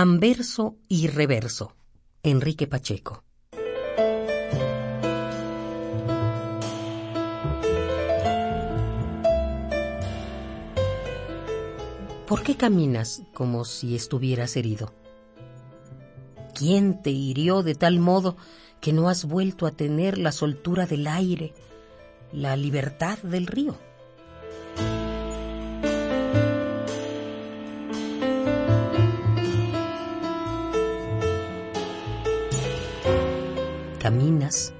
Anverso y reverso. Enrique Pacheco. ¿Por qué caminas como si estuvieras herido? ¿Quién te hirió de tal modo que no has vuelto a tener la soltura del aire, la libertad del río? Caminas,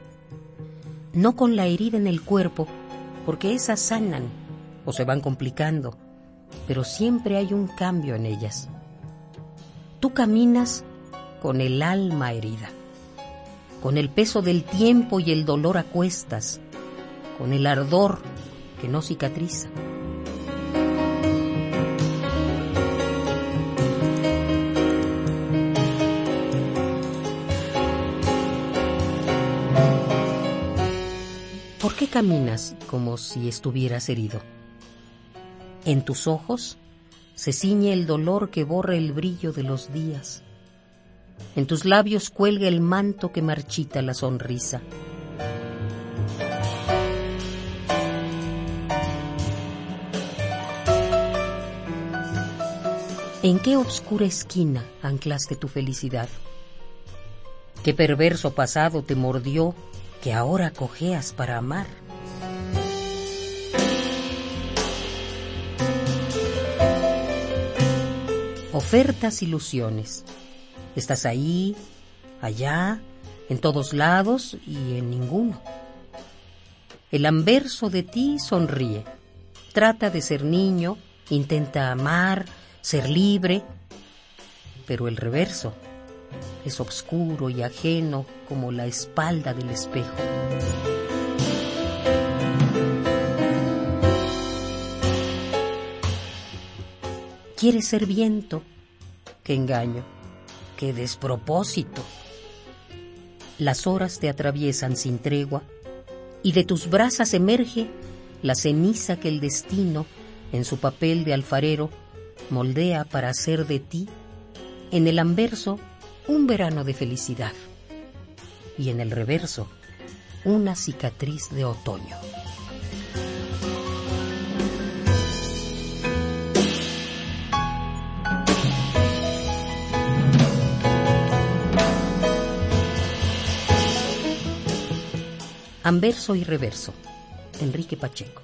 no con la herida en el cuerpo, porque esas sanan o se van complicando, pero siempre hay un cambio en ellas. Tú caminas con el alma herida, con el peso del tiempo y el dolor a cuestas, con el ardor que no cicatriza. ¿Por qué caminas como si estuvieras herido? En tus ojos se ciñe el dolor que borra el brillo de los días. En tus labios cuelga el manto que marchita la sonrisa. ¿En qué obscura esquina anclaste tu felicidad? ¿Qué perverso pasado te mordió que ahora cojeas para amar? Ofertas ilusiones. Estás ahí, allá, en todos lados y en ninguno. El anverso de ti sonríe. Trata de ser niño, intenta amar, ser libre, pero el reverso es oscuro y ajeno como la espalda del espejo. Quieres ser viento, qué engaño, qué despropósito. Las horas te atraviesan sin tregua y de tus brasas emerge la ceniza que el destino, en su papel de alfarero, moldea para hacer de ti, en el anverso, un verano de felicidad y en el reverso, una cicatriz de otoño. Anverso y reverso. Enrique Pacheco.